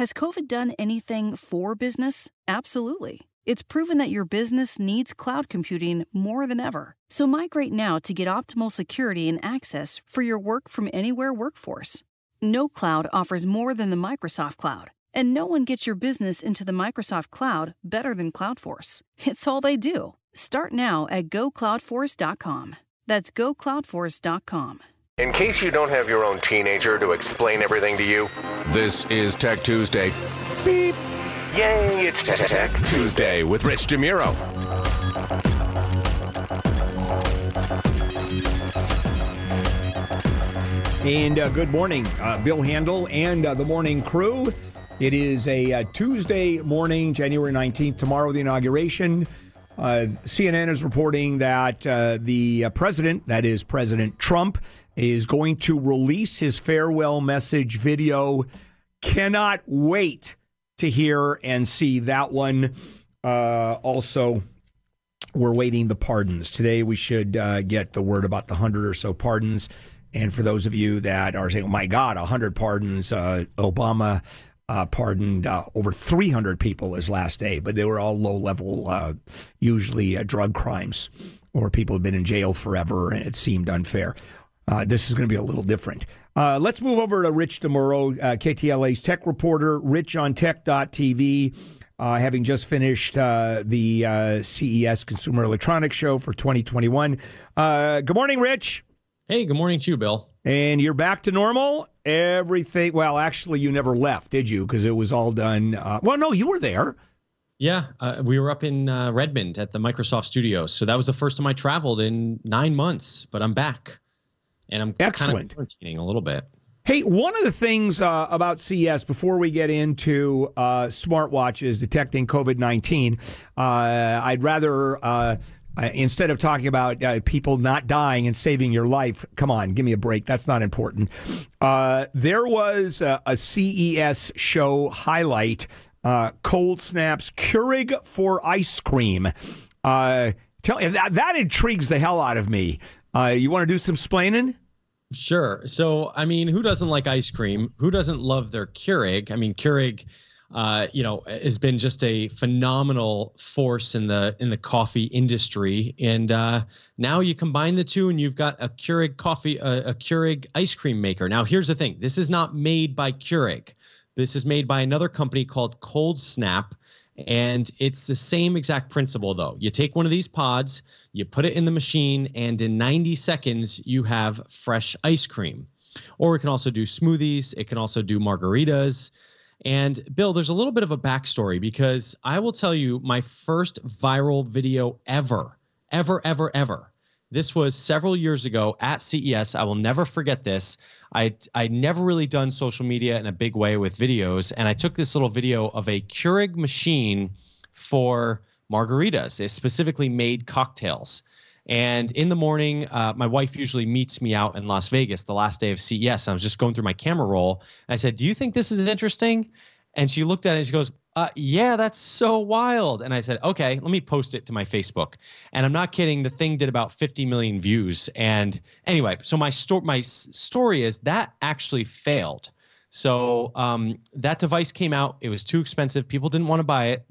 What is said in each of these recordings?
Has COVID done anything for business? Absolutely. It's proven that your business needs cloud computing more than ever. So migrate now to get optimal security and access for your work from anywhere workforce. No cloud offers more than the Microsoft Cloud, and no one gets your business into the Microsoft Cloud better than Cloudforce. It's all they do. Start now at gocloudforce.com. That's gocloudforce.com. In case you don't have your own teenager to explain everything to you, This is Tech Tuesday. beep. Yay, it's Tech Tech Tuesday with Rich DeMuro. And uh, good morning, uh, Bill Handel and uh, the morning crew. It is a uh, Tuesday morning, January 19th. Tomorrow, the inauguration. Uh, CNN is reporting that uh, the uh, president, that is President Trump, is going to release his farewell message video. Cannot wait to hear and see that one. Uh, also, we're waiting the pardons. Today, we should uh, get the word about the hundred or so pardons. And for those of you that are saying, oh my God, 100 pardons, uh, Obama uh, pardoned uh, over 300 people his last day, but they were all low level, uh, usually uh, drug crimes, or people had been in jail forever, and it seemed unfair. Uh, this is going to be a little different. Uh, let's move over to Rich DeMuro, uh, KTLA's tech reporter, richontech.tv. Uh, having just finished uh, the uh, CES Consumer Electronics Show for 2021. Uh, good morning, Rich. Hey, good morning to you, Bill. And you're back to normal. Everything. Well, actually, you never left, did you? Because it was all done. Uh, well, no, you were there. Yeah, uh, we were up in uh, Redmond at the Microsoft Studios, so that was the first time I traveled in nine months. But I'm back, and I'm Excellent. kind of quarantining a little bit. Hey, one of the things uh, about CES before we get into uh, smartwatches detecting COVID 19, uh, I'd rather. Uh, instead of talking about uh, people not dying and saving your life, come on, give me a break. That's not important. Uh, there was a, a CES show highlight uh, Cold Snap's Keurig for ice cream. Uh, tell that, that intrigues the hell out of me. Uh, you want to do some splaining? Sure. So, I mean, who doesn't like ice cream? Who doesn't love their Keurig? I mean, Keurig, uh, you know, has been just a phenomenal force in the in the coffee industry, and uh, now you combine the two, and you've got a Keurig coffee, a, a Keurig ice cream maker. Now, here's the thing: this is not made by Keurig. This is made by another company called Cold Snap. And it's the same exact principle, though. You take one of these pods, you put it in the machine, and in 90 seconds, you have fresh ice cream. Or it can also do smoothies, it can also do margaritas. And Bill, there's a little bit of a backstory because I will tell you my first viral video ever, ever, ever, ever. This was several years ago at CES. I will never forget this. I I never really done social media in a big way with videos, and I took this little video of a Keurig machine for margaritas. It specifically made cocktails. And in the morning, uh, my wife usually meets me out in Las Vegas the last day of CES. I was just going through my camera roll. I said, "Do you think this is interesting?" And she looked at it and she goes, uh, yeah, that's so wild. And I said, okay, let me post it to my Facebook. And I'm not kidding. The thing did about 50 million views. And anyway, so my story, my story is that actually failed. So um, that device came out. It was too expensive. People didn't want to buy it.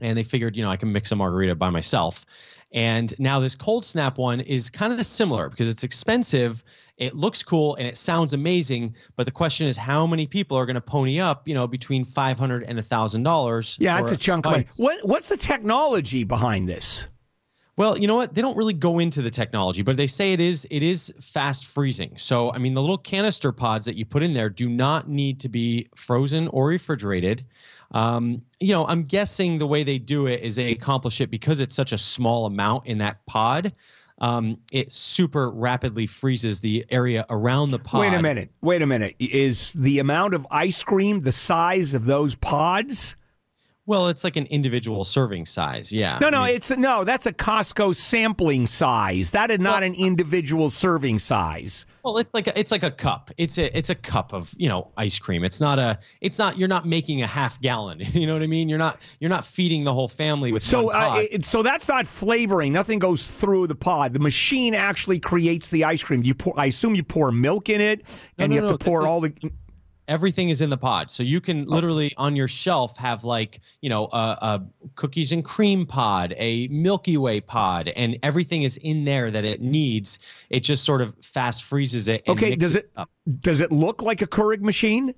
And they figured, you know, I can mix a margarita by myself. And now this cold snap one is kind of similar because it's expensive. It looks cool and it sounds amazing, but the question is how many people are going to pony up, you know, between five hundred and a thousand dollars? Yeah, it's a chunk of money. What, what's the technology behind this? Well, you know what? They don't really go into the technology, but they say it is it is fast freezing. So, I mean, the little canister pods that you put in there do not need to be frozen or refrigerated. Um, you know, I'm guessing the way they do it is they accomplish it because it's such a small amount in that pod. Um, it super rapidly freezes the area around the pod. Wait a minute. Wait a minute. Is the amount of ice cream the size of those pods? Well, it's like an individual serving size. Yeah. No, I no, mean, it's no. That's a Costco sampling size. That is not Well- an individual serving size. Well, it's like a, it's like a cup. It's a it's a cup of you know ice cream. It's not a it's not you're not making a half gallon. You know what I mean? You're not you're not feeding the whole family with So, uh, it, so that's not flavoring. Nothing goes through the pod. The machine actually creates the ice cream. You pour. I assume you pour milk in it, No, and no, you have no, to pour all is- the. Everything is in the pod, so you can literally on your shelf have like you know a, a cookies and cream pod, a Milky Way pod, and everything is in there that it needs. It just sort of fast freezes it. okay, does it does it look like a Keurig machine?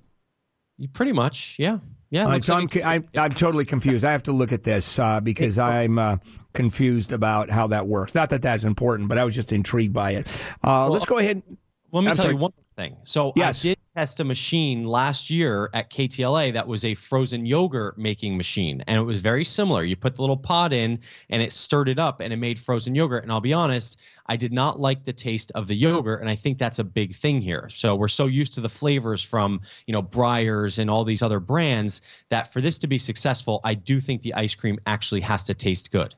You pretty much, yeah. Yeah, uh, so like I'm, I'm, I'm totally confused. I have to look at this uh, because I'm uh, confused about how that works. Not that that's important, but I was just intrigued by it. Uh, well, let's go ahead. Let me I'm tell sorry. you one thing. So yes. I did test a machine last year at KTLA that was a frozen yogurt making machine, and it was very similar. You put the little pot in, and it stirred it up, and it made frozen yogurt. And I'll be honest, I did not like the taste of the yogurt, and I think that's a big thing here. So we're so used to the flavors from you know Breyers and all these other brands that for this to be successful, I do think the ice cream actually has to taste good.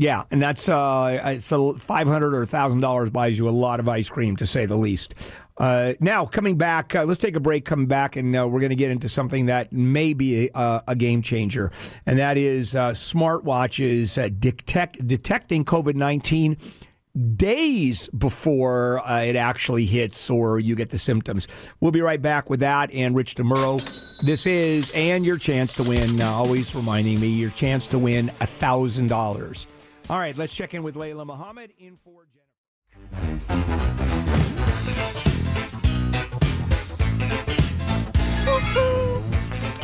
Yeah, and that's uh, so five hundred or thousand dollars buys you a lot of ice cream, to say the least. Uh, now, coming back, uh, let's take a break. Come back, and uh, we're going to get into something that may be a, a game changer, and that is uh, smartwatches uh, detect, detecting COVID nineteen days before uh, it actually hits or you get the symptoms. We'll be right back with that and Rich DeMuro. This is and your chance to win. always reminding me your chance to win a thousand dollars. All right, let's check in with Layla Muhammad in for Jennifer.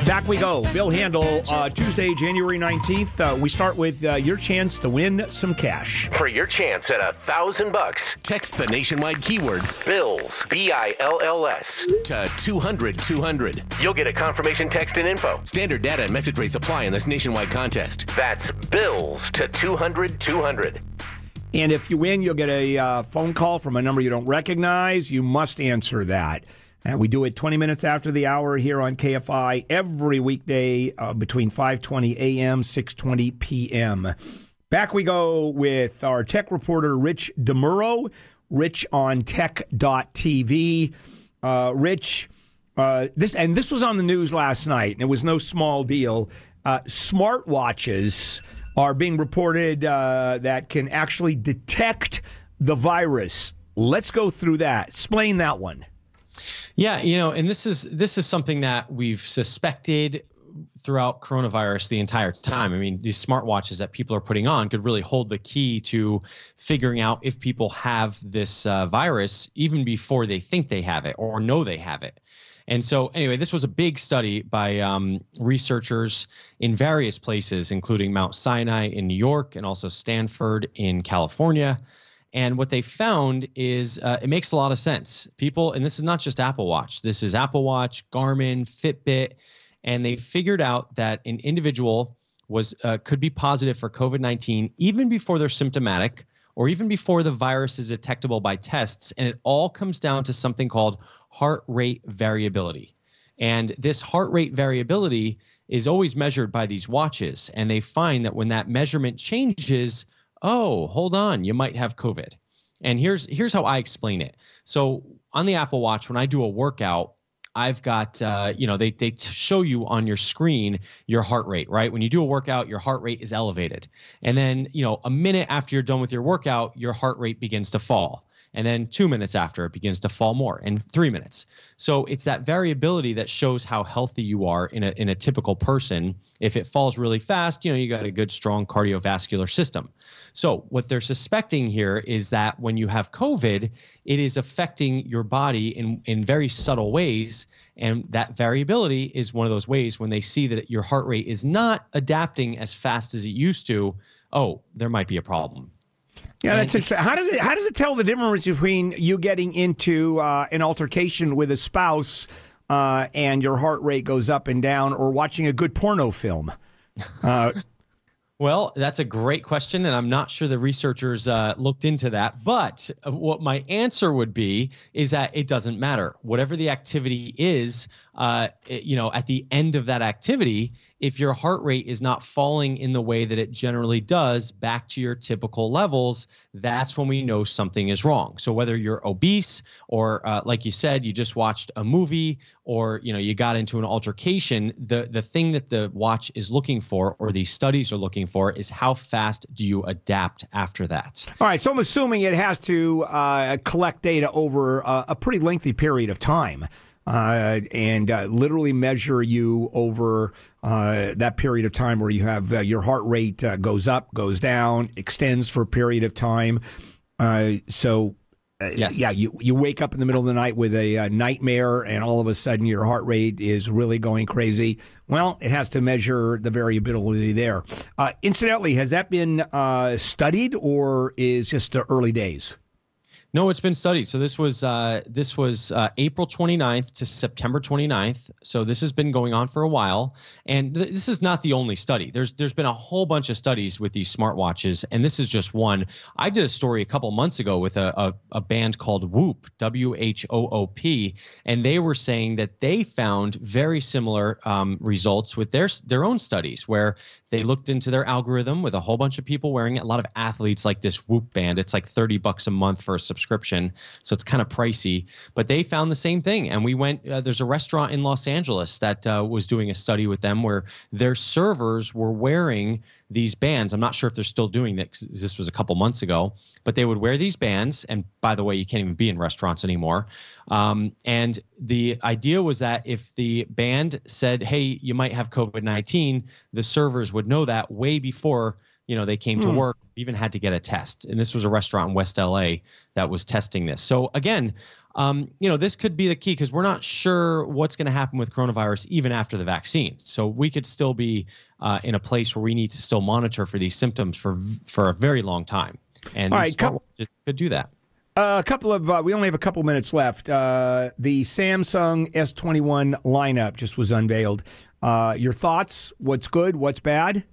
Back we go. Bill Handel, uh, Tuesday, January 19th. Uh, we start with uh, your chance to win some cash. For your chance at a thousand bucks, text the nationwide keyword BILLS, B I L L S, to 200 200. You'll get a confirmation text and info. Standard data and message rates apply in this nationwide contest. That's BILLS to 200 200. And if you win, you'll get a uh, phone call from a number you don't recognize. You must answer that. And we do it 20 minutes after the hour here on KFI every weekday uh, between 5:20 a.m. 6:20 p.m. Back we go with our tech reporter Rich DeMuro, Rich on Tech.tv. Uh, Rich, uh, this and this was on the news last night, and it was no small deal. Uh, smartwatches are being reported uh, that can actually detect the virus. Let's go through that. Explain that one. Yeah, you know, and this is this is something that we've suspected throughout coronavirus the entire time. I mean, these smartwatches that people are putting on could really hold the key to figuring out if people have this uh, virus even before they think they have it or know they have it. And so, anyway, this was a big study by um, researchers in various places, including Mount Sinai in New York and also Stanford in California. And what they found is uh, it makes a lot of sense. People, and this is not just Apple Watch, this is Apple Watch, Garmin, Fitbit, and they figured out that an individual was uh, could be positive for COVID 19 even before they're symptomatic or even before the virus is detectable by tests. And it all comes down to something called heart rate variability. And this heart rate variability is always measured by these watches. And they find that when that measurement changes, oh, hold on, you might have COVID. And here's here's how I explain it. So on the Apple Watch, when I do a workout, I've got uh, you know they they show you on your screen your heart rate, right? When you do a workout, your heart rate is elevated, and then you know a minute after you're done with your workout, your heart rate begins to fall and then two minutes after it begins to fall more and three minutes. So it's that variability that shows how healthy you are in a, in a typical person. If it falls really fast you know you got a good strong cardiovascular system. So what they're suspecting here is that when you have covid it is affecting your body in, in very subtle ways and that variability is one of those ways when they see that your heart rate is not adapting as fast as it used to oh there might be a problem yeah, that's interesting. How does it how does it tell the difference between you getting into uh, an altercation with a spouse uh, and your heart rate goes up and down, or watching a good porno film? Uh, well, that's a great question, and I'm not sure the researchers uh, looked into that. But what my answer would be is that it doesn't matter. Whatever the activity is, uh, it, you know, at the end of that activity, if your heart rate is not falling in the way that it generally does back to your typical levels, that's when we know something is wrong. So whether you're obese or, uh, like you said, you just watched a movie or you know you got into an altercation, the the thing that the watch is looking for or these studies are looking for is how fast do you adapt after that. All right, so I'm assuming it has to uh, collect data over a pretty lengthy period of time. Uh, and uh, literally measure you over uh, that period of time where you have uh, your heart rate uh, goes up, goes down, extends for a period of time. Uh, so. Yes. Yeah, you, you wake up in the middle of the night with a nightmare, and all of a sudden your heart rate is really going crazy. Well, it has to measure the variability there. incidentally, has that been studied, or is just the early days? No, it's been studied. So this was uh, this was uh, April 29th to September 29th. So this has been going on for a while, and th- this is not the only study. There's there's been a whole bunch of studies with these smartwatches, and this is just one. I did a story a couple months ago with a a, a band called Whoop W H O O P, and they were saying that they found very similar um, results with their their own studies, where they looked into their algorithm with a whole bunch of people wearing it. A lot of athletes like this Whoop band. It's like 30 bucks a month for a so it's kind of pricey. But they found the same thing. And we went. Uh, there's a restaurant in Los Angeles that uh, was doing a study with them where their servers were wearing these bands. I'm not sure if they're still doing this. This was a couple months ago, but they would wear these bands. And by the way, you can't even be in restaurants anymore. Um, and the idea was that if the band said, "Hey, you might have COVID-19," the servers would know that way before you know they came to work even had to get a test and this was a restaurant in west la that was testing this so again um, you know this could be the key because we're not sure what's going to happen with coronavirus even after the vaccine so we could still be uh, in a place where we need to still monitor for these symptoms for for a very long time and All right, couple- could do that Uh, a couple of, uh, we only have a couple minutes left. Uh, the Samsung S21 lineup just was unveiled. Uh, your thoughts? What's good? What's bad?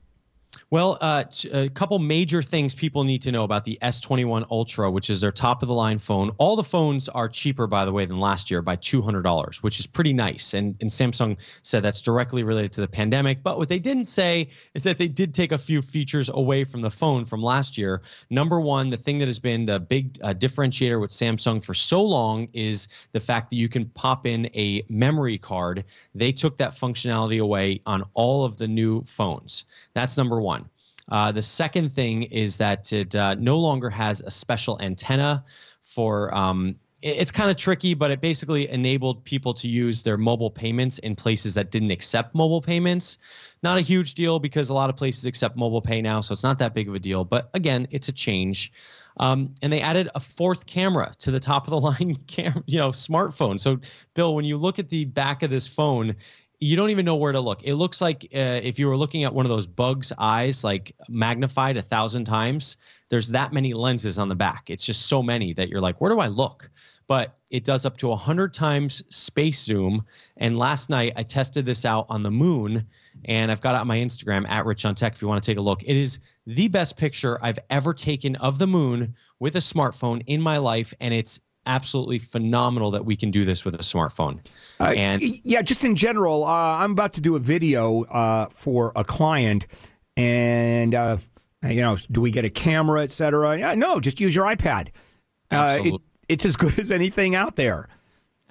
Well, uh, a couple major things people need to know about the S21 Ultra, which is their top of the line phone. All the phones are cheaper, by the way, than last year by $200, which is pretty nice. And, and Samsung said that's directly related to the pandemic. But what they didn't say is that they did take a few features away from the phone from last year. Number one, the thing that has been the big uh, differentiator with Samsung for so long is the fact that you can pop in a memory card. They took that functionality away on all of the new phones. That's number one. Uh, the second thing is that it uh, no longer has a special antenna for. Um, it- it's kind of tricky, but it basically enabled people to use their mobile payments in places that didn't accept mobile payments. Not a huge deal because a lot of places accept mobile pay now, so it's not that big of a deal. But again, it's a change. Um, and they added a fourth camera to the top of the line cam, you know, smartphone. So, Bill, when you look at the back of this phone, you don't even know where to look. It looks like uh, if you were looking at one of those bugs' eyes, like magnified a thousand times. There's that many lenses on the back. It's just so many that you're like, where do I look? But it does up to 100 times space zoom. And last night I tested this out on the moon, and I've got it on my Instagram at Rich on Tech if you want to take a look. It is the best picture I've ever taken of the moon with a smartphone in my life, and it's absolutely phenomenal that we can do this with a smartphone. Uh, and yeah, just in general, uh, I'm about to do a video uh, for a client, and uh, you know, do we get a camera, et cetera? Yeah, no, just use your iPad. Uh, it, it's as good as anything out there.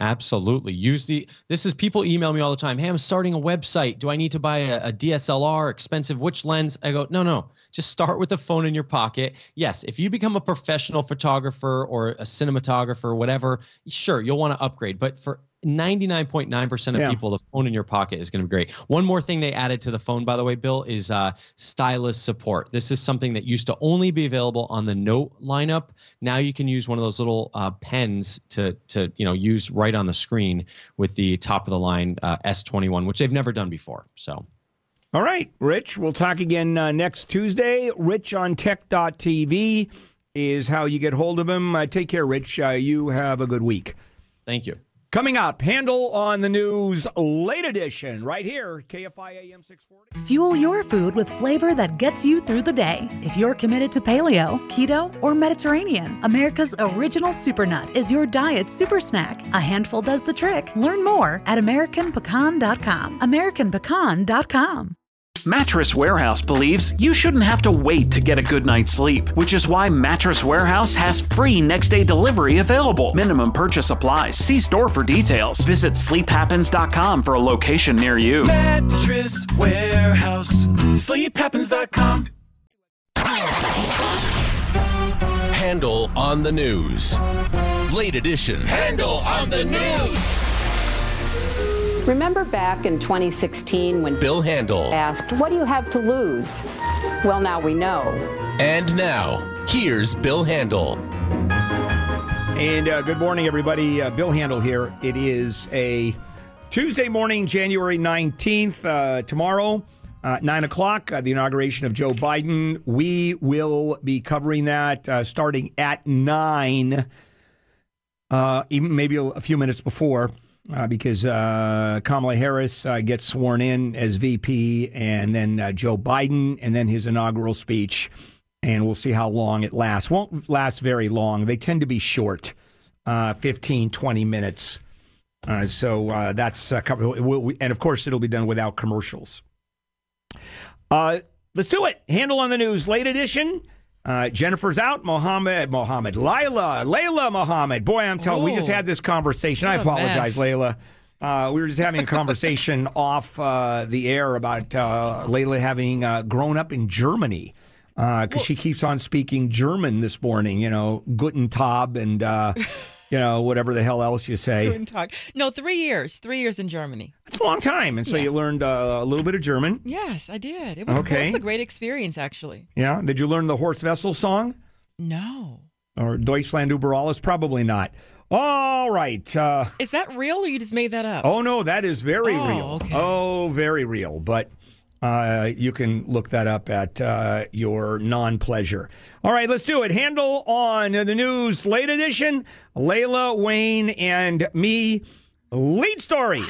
Absolutely. Use the this is people email me all the time. Hey, I'm starting a website. Do I need to buy a, a DSLR, expensive? Which lens? I go, no, no. Just start with the phone in your pocket. Yes, if you become a professional photographer or a cinematographer, whatever, sure, you'll want to upgrade. But for 99.9% of Yeah. people, the phone in your pocket is going to be great. One more thing they added to the phone, by the way, Bill, is uh, stylus support. This is something that used to only be available on the Note lineup. Now you can use one of those little uh, pens to to you know use right on the screen with the top of the line uh, S21, which they've never done before. So. All right, Rich, we'll talk again uh, next Tuesday. Rich on tech.tv is how you get hold of him. Uh, take care, Rich. Uh, you have a good week. Thank you. Coming up, Handel on the News, late edition, right here, KFI AM 640. Fuel your food with flavor that gets you through the day. If you're committed to paleo, keto, or Mediterranean, America's original super nut is your diet super snack. A handful does the trick. Learn more at AmericanPecan.com. AmericanPecan.com. Mattress Warehouse believes you shouldn't have to wait to get a good night's sleep, which is why Mattress Warehouse has free next day delivery available. Minimum purchase applies. See store for details. Visit sleephappens.com for a location near you. Mattress Warehouse. SleepHappens.com. Handel on the news. Late edition. Handel on the news. Remember back in 2016 when Bill Handel. asked, What do you have to lose? Well, now we know. And now, here's Bill Handel. And uh, good morning, everybody. Uh, Bill Handel here. It is a Tuesday morning, January 19th. Uh, tomorrow, uh, 9 o'clock, uh, the inauguration of Joe Biden. We will be covering that uh, starting at 9, uh, even maybe a few minutes before. Uh, because uh, Kamala Harris uh, gets sworn in as VP, and then uh, Joe Biden, and then his inaugural speech. And we'll see how long it lasts. Won't last very long. They tend to be short, uh, 15, 20 minutes. Uh, so uh, that's. We'll- we- and of course, it'll be done without commercials. Let's do it. Handel on the news, late edition. Uh, Jennifer's out. Mohammed, Mohammed, Lila, Layla, Mohammed. Boy, I'm telling. We just had this conversation. I What apologize, mess. Layla. Uh, we were just having a conversation off uh, the air about uh, Layla having uh, grown up in Germany because she keeps on speaking German this morning. You know, Guten Tag and uh, you know whatever the hell else you say. No, three years. Three years in Germany. It's a long time, and so Yeah. you learned uh, a little bit of German. Yes, I did. It was, Okay. it was a great experience, actually. Yeah. Did you learn the Horst Wessel song? No. or Deutschland über alles? Probably not. All right. Uh, Is that real or you just made that up? oh no, that is very Oh, real. okay. Oh, very real. But uh, you can look that up at uh, your non-pleasure. All right, let's do it. Handel on the news, late edition. Layla, Wayne, and me. Lead story.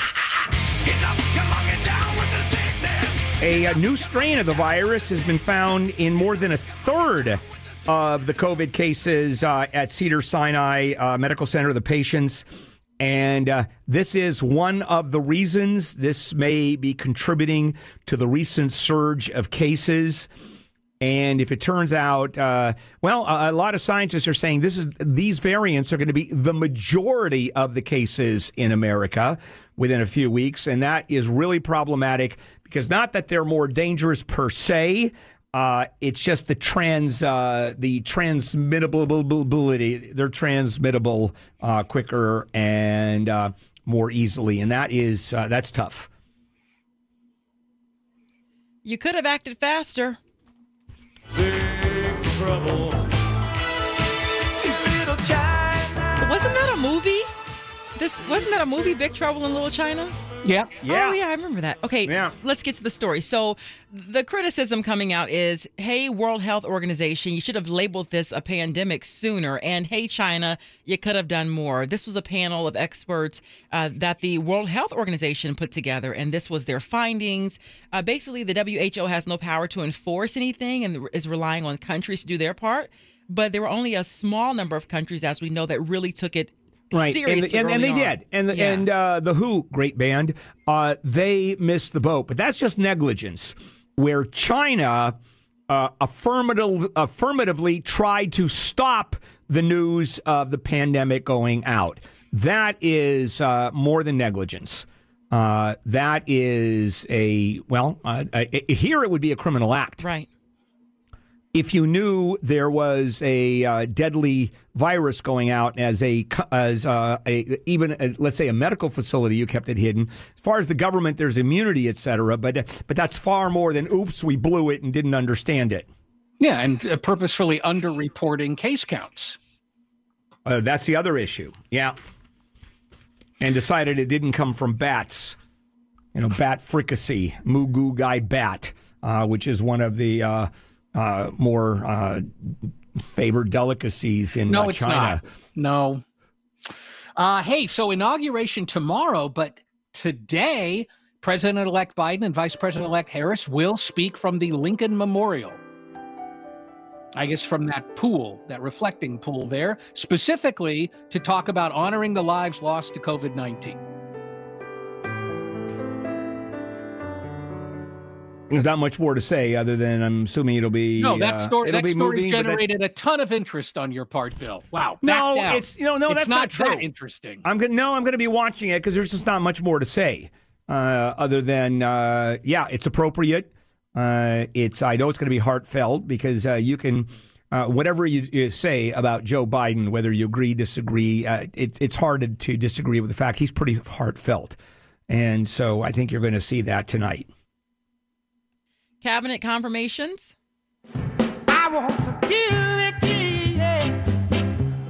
A, uh, new strain of the virus has been found in more than a third of the COVID cases uh, at Cedar Sinai uh, Medical Center, the patients. And uh, this is one of the reasons this may be contributing to the recent surge of cases. And if it turns out, uh, well, a, a lot of scientists are saying this is these variants are going to be the majority of the cases in America within a few weeks, and that is really problematic because not that they're more dangerous per se. Uh, it's just the trans, uh, the transmittability. They're transmittable uh, quicker and uh, more easily, and that is uh, that's tough. You could have acted faster. Wasn't that a movie? This wasn't that a movie, Big Trouble in Little China? Yeah. Yeah. Oh yeah, I remember that. Okay, Yeah. let's get to the story. So the criticism coming out is, "Hey, World Health Organization, you should have labeled this a pandemic sooner." And "Hey, China, you could have done more." This was a panel of experts uh, that the World Health Organization put together, and this was their findings. Uh, basically, the WHO has no power to enforce anything and is relying on countries to do their part. But there were only a small number of countries, as we know, that really took it right and, seriously and, and early they did. And the, Yeah. and uh, the who great band uh, they missed the boat. But that's just negligence where china uh, affirmative, affirmatively tried to stop the news of the pandemic going out. That is uh, more than negligence. Uh, that is a well uh, uh, here it would be a criminal act. Right. If you knew there was a uh, deadly virus going out as a as uh, a even a, let's say a medical facility, you kept it hidden. As far as the government, there's immunity, et cetera. But but that's far more than oops, we blew it and didn't understand it. Yeah, and uh, purposefully underreporting case counts. Uh, that's the other issue. Yeah, and decided it didn't come from bats. You know, bat fricassee, mugu gai bat, uh, which is one of the uh, more uh, favored delicacies in No, uh, it's China. not. No. Uh, hey, so inauguration tomorrow, but today, President elect Biden and Vice President elect Harris will speak from the Lincoln Memorial. I guess from that pool, that reflecting pool there, specifically to talk about honoring the lives lost to COVID 19. There's not much more to say other than I'm assuming it'll be No, that uh, story, it'll that story moving, but that- generated a ton of interest on your part, Bill. Wow. No, down. it's you know no, It's that's not, true. that interesting. I'm gonna no, I'm gonna be watching it because there's just not much more to say uh, other than uh, yeah, it's appropriate. Uh, it's I know it's gonna be heartfelt because uh, you can. Uh, whatever you, you say about Joe Biden, whether you agree, disagree, uh, it, it's hard to disagree with the fact he's pretty heartfelt. And so I think you're going to see that tonight. Cabinet confirmations. I want security. Yeah.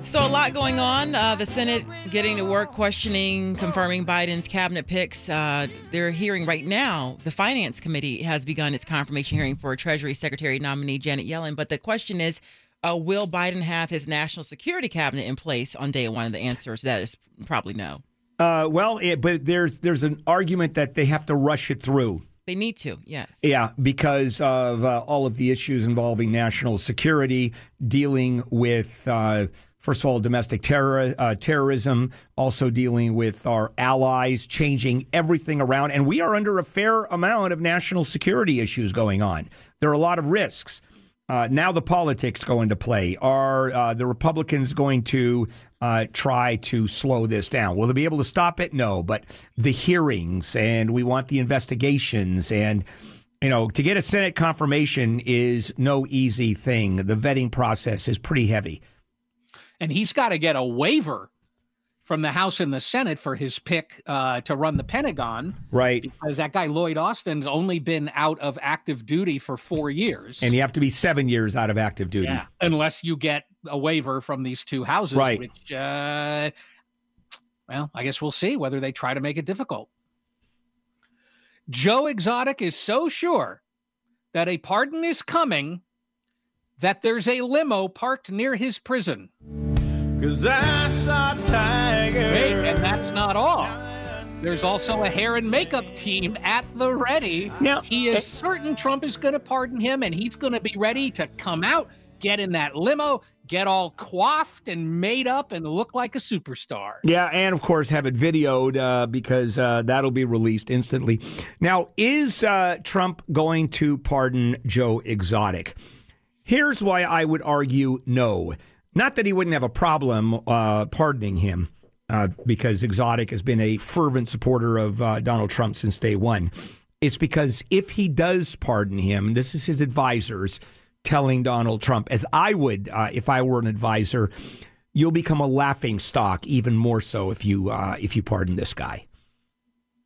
So, a lot going on. Uh, the Senate getting to work, questioning, confirming Biden's cabinet picks. Uh, they're hearing right now. The Finance Committee has begun its confirmation hearing for Treasury Secretary nominee Janet Yellen. But the question is uh, will Biden have his national security cabinet in place on day one? And the answer is that is probably no. Uh, well, it, but there's there's an argument that they have to rush it through. They need to, yes. Yeah, because of uh, all of the issues involving national security, dealing with, uh, first of all, domestic terror, uh, terrorism, also dealing with our allies, changing everything around. And we are under a fair amount of national security issues going on. There are a lot of risks. Uh, now the politics go into play. Are uh, the Republicans going to uh, try to slow this down? Will they be able to stop it? No, but the hearings and we want the investigations and you know to get a Senate confirmation is no easy thing. The vetting process is pretty heavy, and he's got to get a waiver from the House and the Senate for his pick uh, to run the Pentagon. Right. Because that guy, Lloyd Austin's only been out of active duty for four years. And you have to be seven years out of active duty. Yeah. Unless you get a waiver from these two houses. Right. Which, uh, well, I guess we'll see whether they try to make it difficult. Joe Exotic is so sure that a pardon is coming that there's a limo parked near his prison. Cause I saw Tiger. Wait, and that's not all. There's also a hair and makeup team at the ready. Now, he is certain Trump is going to pardon him and he's going to be ready to come out, get in that limo, get all coiffed and made up and look like a superstar. Yeah, and of course have it videoed uh, because uh, that'll be released instantly. Now, is uh, Trump going to pardon Joe Exotic? Here's why I would argue no. Not that he wouldn't have a problem uh, pardoning him, uh, because Exotic has been a fervent supporter of uh, Donald Trump since day one. It's because if he does pardon him, this is his advisors telling Donald Trump, as I would uh, if I were an advisor, you'll become a laughing stock even more so if you uh, if you pardon this guy.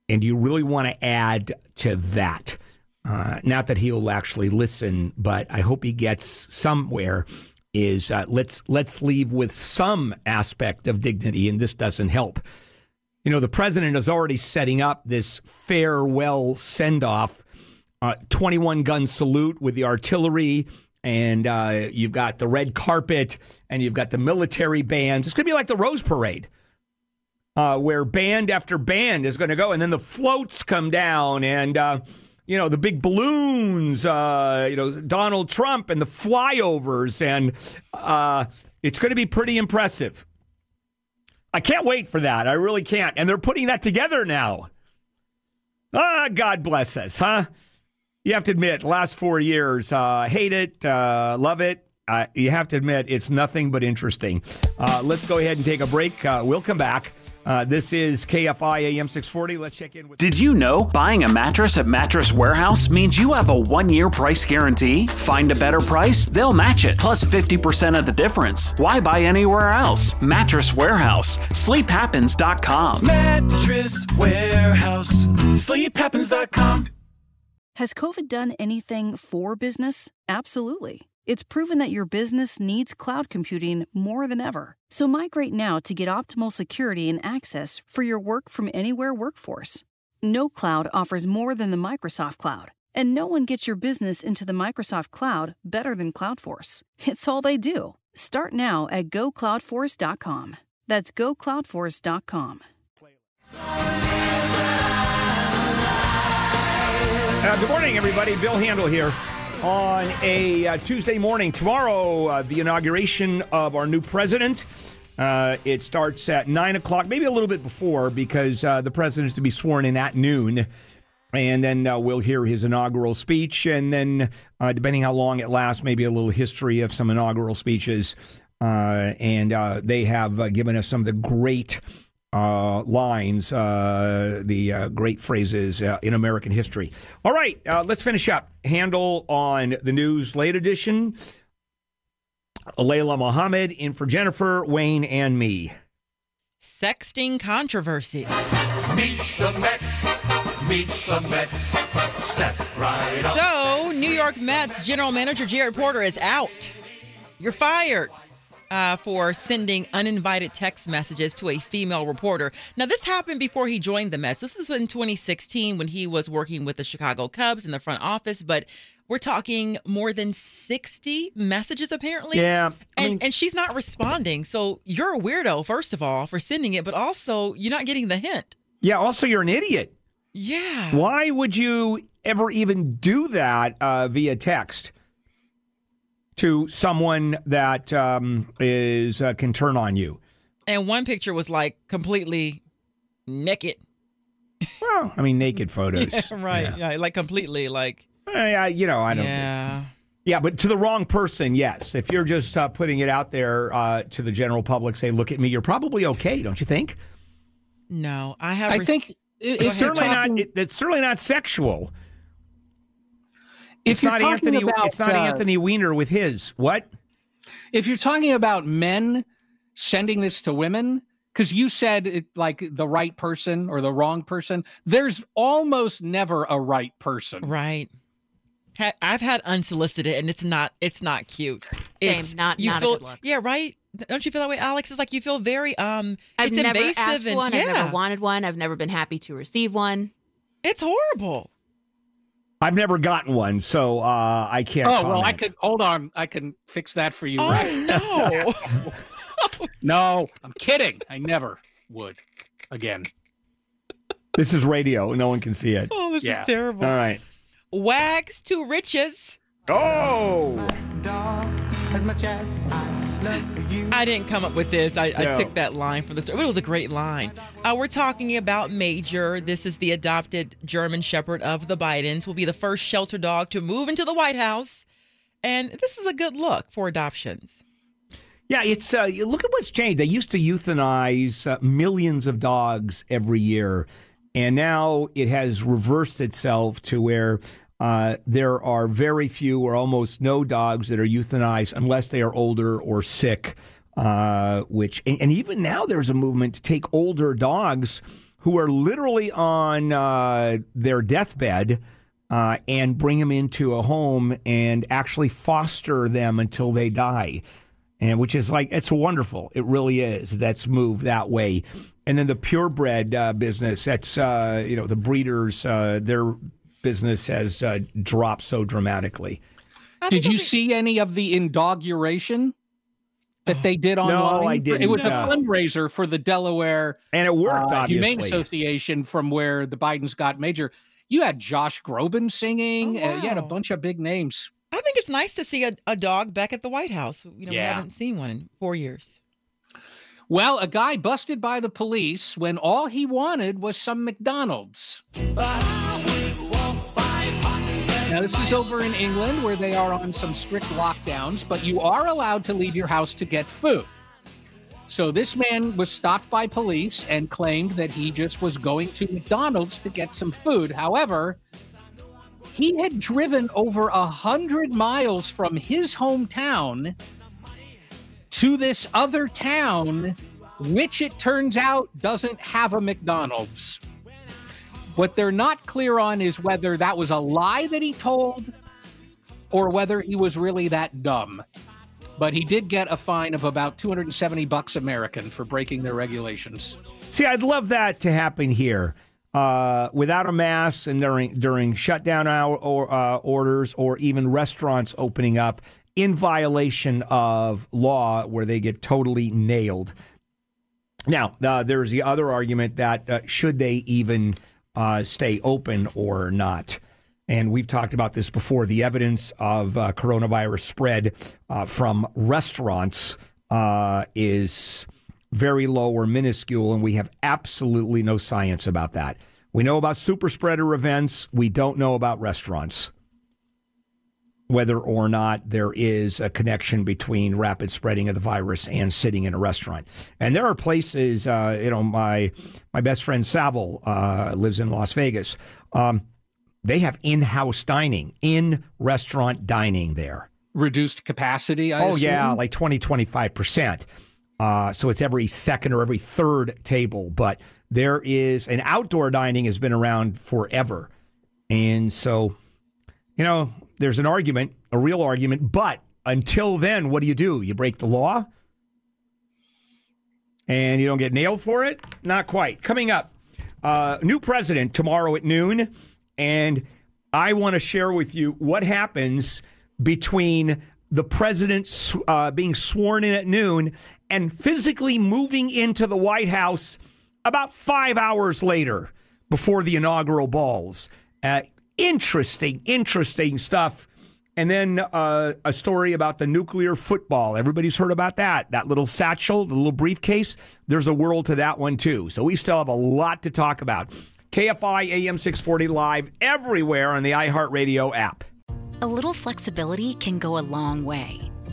And you really want to add to that. Uh, not that he'll actually listen, but I hope he gets somewhere is uh, let's let's leave with some aspect of dignity, and this doesn't help. You know, the president is already setting up this farewell send off, uh, 21 gun salute with the artillery, and uh, you've got the red carpet, and you've got the military bands. It's going to be like the Rose Parade. Uh, where band after band is going to go, and then the floats come down, and uh, you know, the big balloons, uh, you know, Donald Trump and the flyovers, and uh, it's going to be pretty impressive. I can't wait for that. I really can't. And they're putting that together now. Ah, God bless us, huh? You have to admit, last four years, uh, hate it, uh, love it. Uh, you have to admit, it's nothing but interesting. Uh, let's go ahead and take a break. Uh, we'll come back. Uh, this is KFI AM 640. Let's check in with. Did you know buying a mattress at Mattress Warehouse means you have a one year price guarantee? Find a better price? They'll match it, plus 50% of the difference. Why buy anywhere else? Mattress Warehouse. SleepHappens.com. Mattress Warehouse. SleepHappens.com. Has COVID done anything for business? Absolutely. It's proven that your business needs cloud computing more than ever. So migrate now to get optimal security and access for your work from anywhere workforce. No cloud offers more than the Microsoft Cloud, and no one gets your business into the Microsoft Cloud better than Cloudforce. It's all they do. Start now at gocloudforce.com. That's gocloudforce.com. Uh, good morning, everybody. Bill Handel here on a uh, Tuesday morning. Tomorrow, uh, the inauguration of our new president. Uh, it starts at 9 o'clock, maybe a little bit before, because uh, the president is to be sworn in at noon. And then uh, we'll hear his inaugural speech. And then, uh, depending how long it lasts, maybe a little history of some inaugural speeches. and they have given us some of the great uh, lines, uh, the uh, great phrases uh, in American history. All right, uh, let's finish up. Handel on the news late edition. Layla Mohammed in for Jennifer, Wayne, and me. Sexting controversy. Meet the Mets. Meet the Mets. Step right up. So, New York Mets general manager Jared Porter is out. You're fired uh, for sending uninvited text messages to a female reporter. Now, this happened before he joined the Mets. This was in 2016 when he was working with the Chicago Cubs in the front office, but we're talking more than 60 messages apparently. Yeah, I and, mean- and she's not responding. So you're a weirdo, first of all, for sending it, but also you're not getting the hint. Yeah. Also, you're an idiot. Yeah. Why would you ever even do that uh, via text to someone that um, is uh, can turn on you? And one picture was like completely naked. Well, I mean, naked photos. Yeah, right. Yeah. like completely like. Uh, you know, I don't. Yeah. Yeah, but to the wrong person, yes. If you're just uh, putting it out there uh, to the general public, say, "Look at me," you're probably okay, don't you think? No, I have. I res- think Go if It's certainly not. It, it's certainly not sexual. If it's you're not talking Anthony. about, it's not uh, Anthony Weiner with his what? if you're talking about men sending this to women because you said it like the right person or the wrong person there's almost never a right person Right. I've had unsolicited, and it's not. It's not cute. Same, It's, not- you not a good look. Yeah, right. Don't you feel that way, Alex? It's like you feel very um. I've it's never invasive asked for and one. yeah, I've never wanted one. I've never been happy to receive one. it's horrible. I've never gotten one, so uh, I can't. oh well i could hold on i can fix that for you Oh right no. no i'm kidding i never would again This is radio; no one can see it. oh, this Yeah. is terrible. All right. Wags to riches. Oh, As much as I love you. I didn't come up with this. I, I took that line from the story, but it was a great line. Uh, we're talking about Major. This is the adopted German Shepherd of the Bidens. Will be the first shelter dog to move into the White House, and this is a good look for adoptions. yeah. It's uh, look at what's changed. They used to euthanize uh, millions of dogs every year, and now it has reversed itself to where. Uh, there are very few or almost no dogs that are euthanized unless they are older or sick. Uh, which and, and even now there's a movement to take older dogs who are literally on uh, their deathbed uh, and bring them into a home and actually foster them until they die. And which is like, it's wonderful. It really is. That's moved that way. And then the purebred uh, business, that's, uh, you know, the breeders, uh, their business has uh, dropped so dramatically. did you see any of the inauguration that they did online? No, online I it was didn't, a fundraiser for the delaware And it worked, uh, Humane. Association from where the Bidens got major. You had Josh Groban singing. Oh, uh, you had a bunch of big names. I think it's nice to see a, a dog back at the White House. You know, we haven't seen one in four years. Well, a guy busted by the police when all he wanted was some McDonald's. Now, this is over in England where they are on some strict lockdowns, but you are allowed to leave your house to get food. So this man was stopped by police and claimed that he just was going to McDonald's to get some food. However, he had driven over a hundred miles from his hometown to this other town, which it turns out doesn't have a McDonald's. What they're not clear on is whether that was a lie that he told or whether he was really that dumb. But he did get a fine of about 270 bucks American for breaking their regulations. See, I'd love that to happen here. Uh, without a mask and during during shutdown hour or uh, orders or even restaurants opening up in violation of law where they get totally nailed. Now, uh, there's the other argument that uh, should they even uh, stay open or not? And we've talked about this before. The evidence of uh, coronavirus spread uh, from restaurants uh, is very low or minuscule, and we have absolutely no science about that. We know about super spreader events. We don't know about restaurants, whether or not there is a connection between rapid spreading of the virus and sitting in a restaurant. And there are places, uh, you know, my my best friend Saville uh, lives in Las Vegas. Um, they have in-house dining, in-restaurant dining there. Reduced capacity, I oh, yeah, like 20, 25%. Uh, so it's every second or every third table. But there is an outdoor dining has been around forever. And so, you know, there's an argument, a real argument. But until then, what do you do? You break the law? And you don't get nailed for it? Not quite. Coming up, uh, new president tomorrow at noon. And I want to share with you what happens between the president uh, being sworn in at noon and physically moving into the White House about five hours later before the inaugural balls. Uh, interesting, interesting stuff. And then uh, a story about the nuclear football. Everybody's heard about that. That little satchel, the little briefcase. There's a world to that one, too. So we still have a lot to talk about. KFI AM 640 live everywhere on the iHeartRadio app. A little flexibility can go a long way.